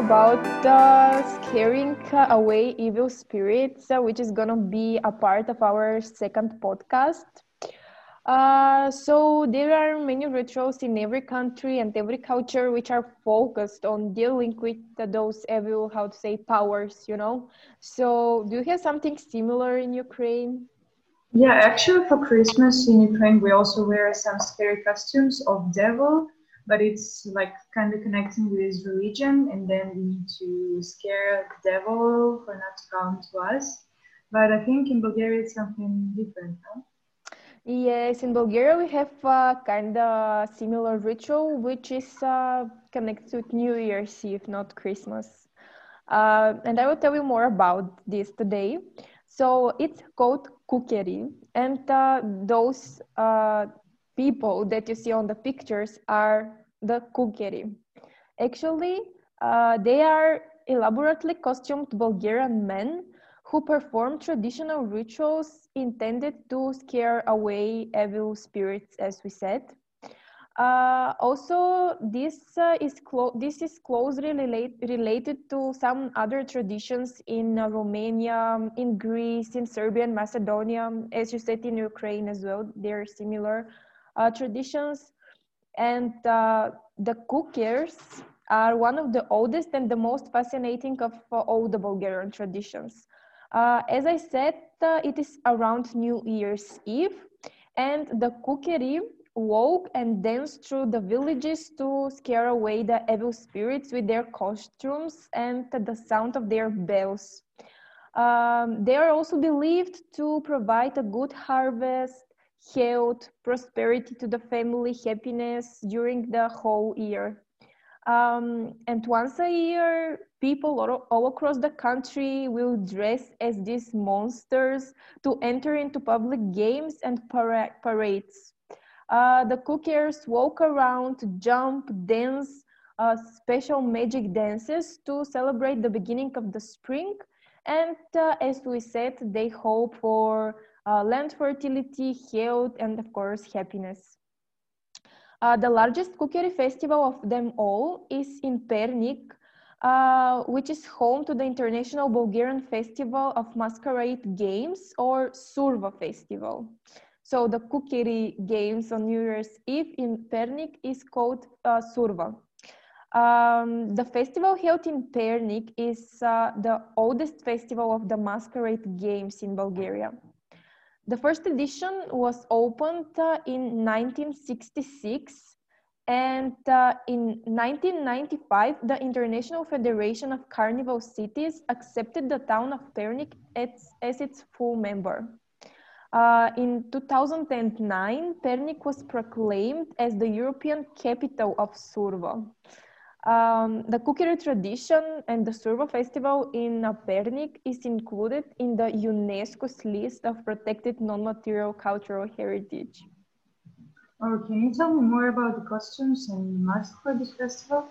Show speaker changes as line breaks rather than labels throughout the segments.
about uh, scaring away evil spirits, which is gonna be a part of our second podcast. Uh, so there are many rituals in every country and every culture which are focused on dealing with those evil, how to say, powers. You know. So do you have something similar in Ukraine?
Yeah, actually, for Christmas in Ukraine, we also wear some scary costumes of devil but it's like kind of connecting with religion and then we need to scare the devil for not to come to us. But i think in bulgaria it's something different huh?
yes in bulgaria we have a kind of similar ritual which is uh, connected with new year's eve not christmas. Uh, and i will tell you more about this today. So it's called kukeri and uh, those uh, people that you see on the pictures are the kukeri. Actually, uh, they are elaborately costumed Bulgarian men who perform traditional rituals intended to scare away evil spirits, as we said. Uh, also, this uh, is clo- this is closely relate- related to some other traditions in uh, Romania, in Greece, in Serbia and Macedonia, as you said in Ukraine as well. They're similar uh, traditions. And uh, the kukers are one of the oldest and the most fascinating of uh, all the Bulgarian traditions. Uh, as I said, uh, it is around New Year's Eve, and the kukeri walk and dance through the villages to scare away the evil spirits with their costumes and the sound of their bells. Um, they are also believed to provide a good harvest health, prosperity to the family, happiness during the whole year. Um, and once a year, people all, across the country will dress as these monsters to enter into public games and para- parades. Uh, the kukers walk around, jump, dance, uh, special magic dances to celebrate the beginning of the spring. And uh, as we said, they hope for uh, land fertility, health, and of course, happiness. Uh, the largest kukeri festival of them all is in Pernik, uh, which is home to the International Bulgarian Festival of Masquerade Games or Surva Festival. So the Kukeri Games on New Year's Eve in Pernik is called uh, Surva. Um, the festival held in Pernik is uh, the oldest festival of the Masquerade Games in Bulgaria. The first edition was opened uh, in 1966 and uh, in 1995 the International Federation of Carnival Cities accepted the town of Pernik as, as its full member. Uh, in 2009, Pernik was proclaimed as the European capital of Surva. Um, the kukeri tradition and the Surva festival in Pernik is included in the UNESCO's list of protected non-material cultural heritage.
Oh, can you tell me more about the costumes and masks for this festival?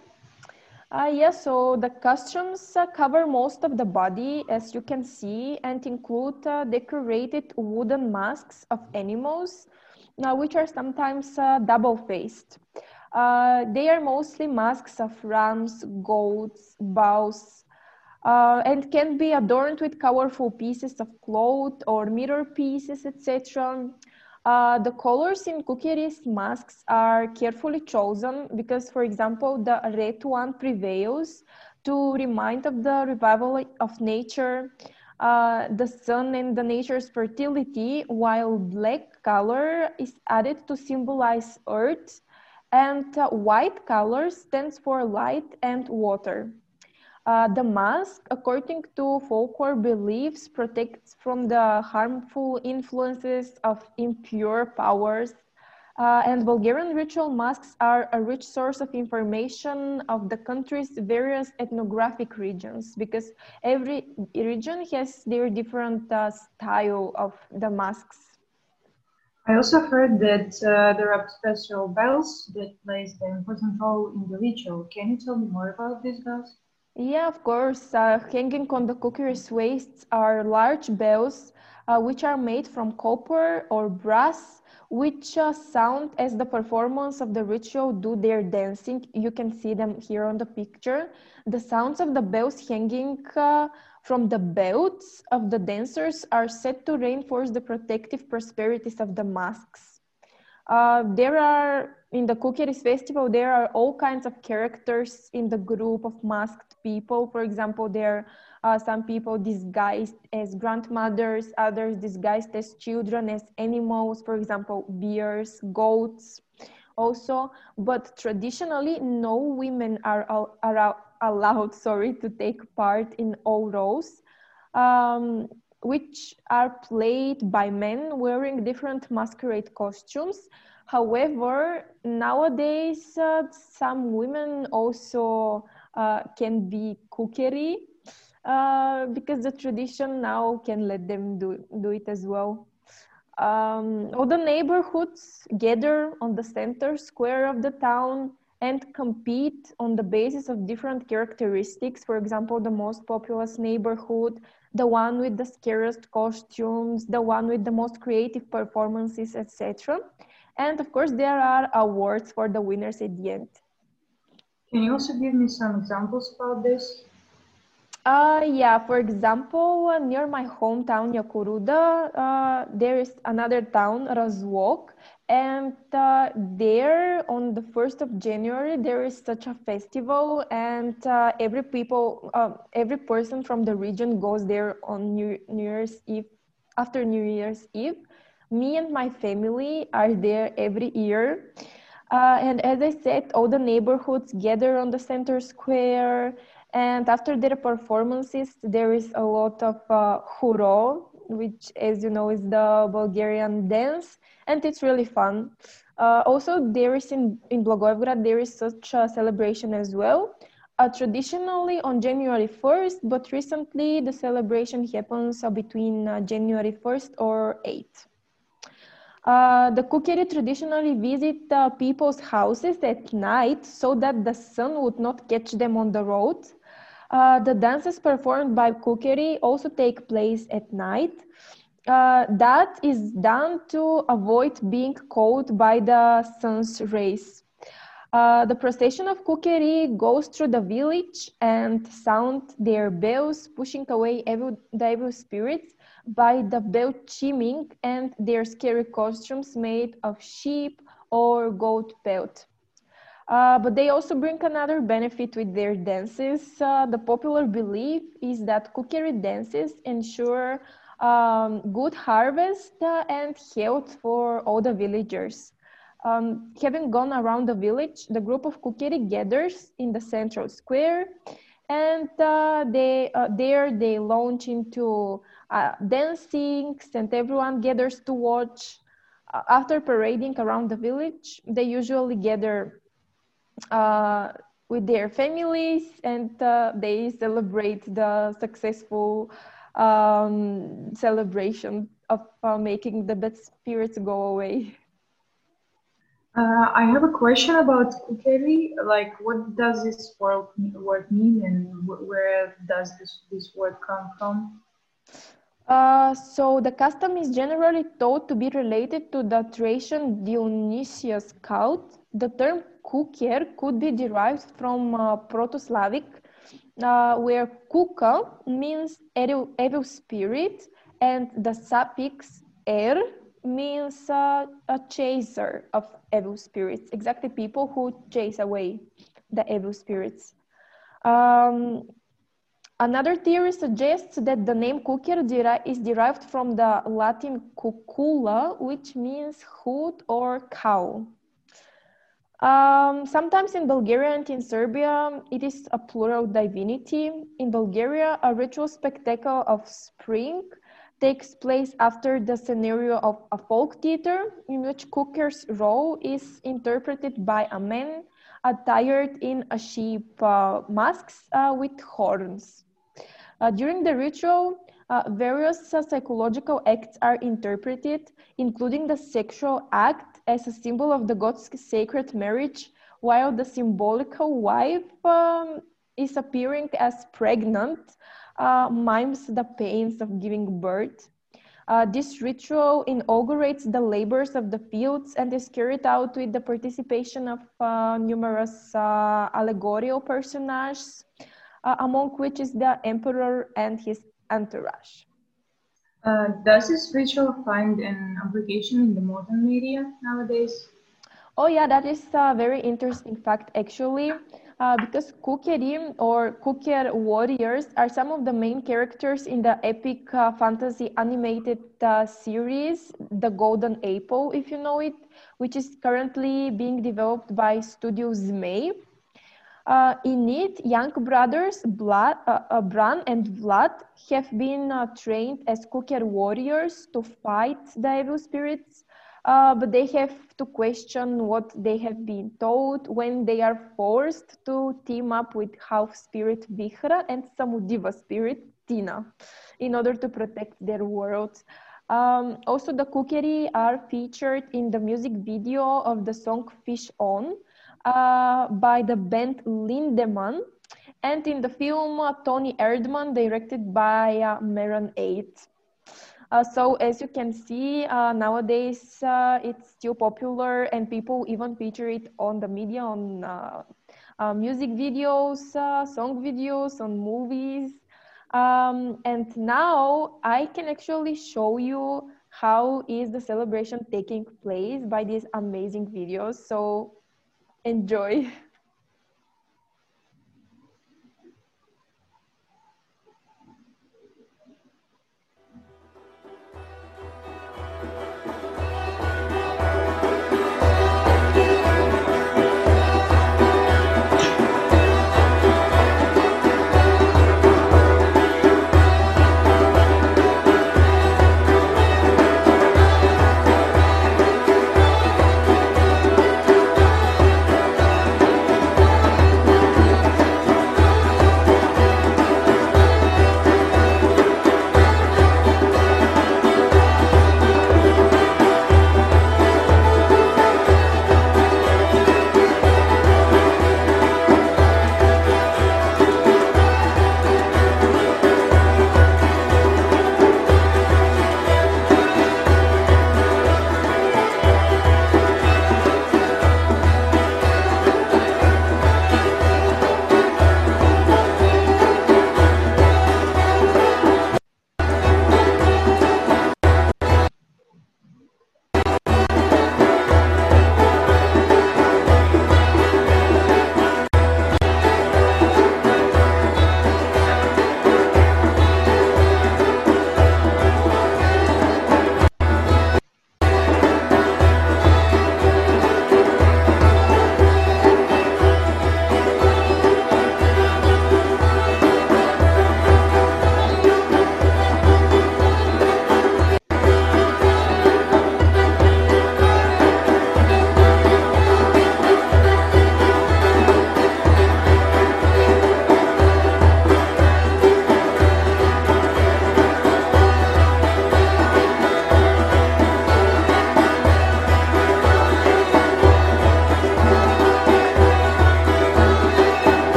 Uh, yeah, so the costumes uh, cover most of the body, as you can see, and include uh, decorated wooden masks of animals, uh, which are sometimes uh, double-faced. Uh, they are mostly masks of rams, goats, bows, uh, and can be adorned with colorful pieces of cloth or mirror pieces, etc. Uh, the colors in Kukeri's masks are carefully chosen because, for example, the red one prevails to remind of the revival of nature, uh, the sun and the nature's fertility, while black color is added to symbolize earth and uh, white color stands for light and water. Uh, the mask, according to folklore beliefs, protects from the harmful influences of impure powers. Uh, and Bulgarian ritual masks are a rich source of information of the country's various ethnographic regions because every region has their different uh, style of the masks.
I also heard that uh, there are special bells that plays an important role in the ritual. Can you tell me more about these bells?
Yeah, of course. Uh, hanging on the kukeri's waists are large bells uh, which are made from copper or brass, which uh, sound as the performance of the ritual do their dancing. You can see them here on the picture. The sounds of the bells hanging uh, from the belts of the dancers are said to reinforce the protective prosperities of the masks. Uh, there are in the Kukeris festival there are all kinds of characters in the group of masked people. For example, there are some people disguised as grandmothers, others disguised as children, as animals, for example, bears, goats also. But traditionally, no women are, are allowed sorry, to take part in all roles. Um, which are played by men wearing different masquerade costumes. However, nowadays uh, some women also uh, can be kukeri uh, because the tradition now can let them do, do it as well. Um, all the neighborhoods gather on the center square of the town and compete on the basis of different characteristics. For example, the most populous neighborhood, the one with the scariest costumes, the one with the most creative performances, etc. And of course, there are awards for the winners at the end.
Can you also give me some examples about this?
Uh, yeah, for example, near my hometown, Yakoruda, uh, there is another town, Razlog, and uh, there on the 1st of January, there is such a festival, and uh, every people, uh, every person from the region goes there on New, New Year's Eve, after New Year's Eve. Me and my family are there every year. and as I said, all the neighborhoods gather on the center square and after their performances, there is a lot of uh, horo, which, as you know, is the Bulgarian dance, and it's really fun. Uh, also, there is in, in Blagoevgrad, there is such a celebration as well. Uh, traditionally on January 1st, but recently the celebration happens uh, between uh, January 1st or 8th. Uh, the kukeri traditionally visit uh, people's houses at night so that the sun would not catch them on the road. Uh, the dances performed by Kukeri also take place at night. Uh, that is done to avoid being caught by the sun's rays. Uh, the procession of Kukeri goes through the village and sound their bells, pushing away evil, the evil spirits by the bell chiming and their scary costumes made of sheep or goat pelt. Uh, but they also bring another benefit with their dances. Uh, the popular belief is that kukeri dances ensure um, good harvest uh, and health for all the villagers. Um, having gone around the village, the group of kukeri gathers in the central square, and uh, they uh, there they launch into dancing, and everyone gathers to watch. after parading around the village, they usually gather uh, with their families and uh, they celebrate the successful um, celebration of uh, making the bad spirits go away.
Uh, I have a question about kukeri. Like, what does this word, word mean, and where does this, this word come from?
Uh, so the custom is generally thought to be related to the Thracian Dionysius cult. The term kuker could be derived from uh, Proto-Slavic, uh, where kuka means evil, evil, spirit, and the suffix er means uh, a chaser of evil spirits, exactly people who chase away the evil spirits. Um, another theory suggests that the name deri- is derived from the Latin cucula, which means hood or cow. Um, sometimes in Bulgaria and in Serbia, it is a plural divinity. In Bulgaria, a ritual spectacle of spring takes place after the scenario of a folk theater in which Kuker's role is interpreted by a man attired in a sheep uh, masks uh, with horns. Uh, during the ritual, uh, various psychological acts are interpreted, including the sexual act as a symbol of the god's sacred marriage, while the symbolical wife um, is appearing as pregnant, uh, mimes the pains of giving birth. Uh, this ritual inaugurates the labors of the fields and is carried out with the participation of uh, numerous uh, allegorical personages, uh, among which is the emperor and his entourage.
Uh, does this ritual find an application in the modern media nowadays?
Oh yeah, that is a very interesting fact actually. Uh, because Kukeri or Kuker warriors are some of the main characters in the epic uh, fantasy animated uh, series, The Golden Apple, if you know it, which is currently being developed by Studio Zmei. Uh, in it, young brothers Blood, uh, uh, Bran and Vlad have been trained as Kuker warriors to fight the evil spirits uh, but they have to question what they have been told when they are forced to team up with half spirit Vihra and Samodiva spirit Tina in order to protect their world. Um, also, the Kukeri are featured in the music video of the song Fish On uh, by the band Lindemann and in the film uh, Toni Erdmann, directed by uh, Maren Ade. Uh, so as you can see, uh, nowadays uh, it's still popular and people even feature it on the media, on uh, uh, music videos, uh, song videos, on movies. Um, and now I can actually show you how is the celebration taking place by these amazing videos. So enjoy.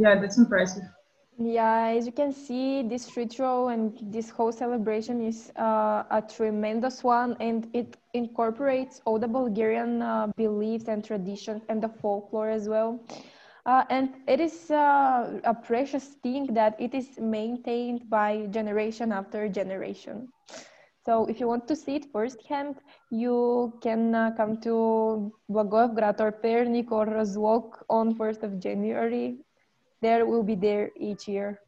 Yeah, that's impressive.
Yeah, as you can see, this ritual and this whole celebration is uh, a tremendous one, and it incorporates all the Bulgarian uh, beliefs and traditions and the folklore as well. Uh, and it is uh, a precious thing that it is maintained by generation after generation. So if you want to see it firsthand, you can uh, come to Blagoevgrad or Pernik or Razlog on 1st of January there will be there each year.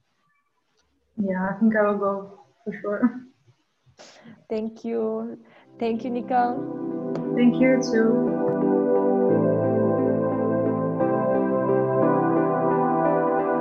Yeah, I think I will go for sure.
Thank you. Thank you, Nika.
Thank you too.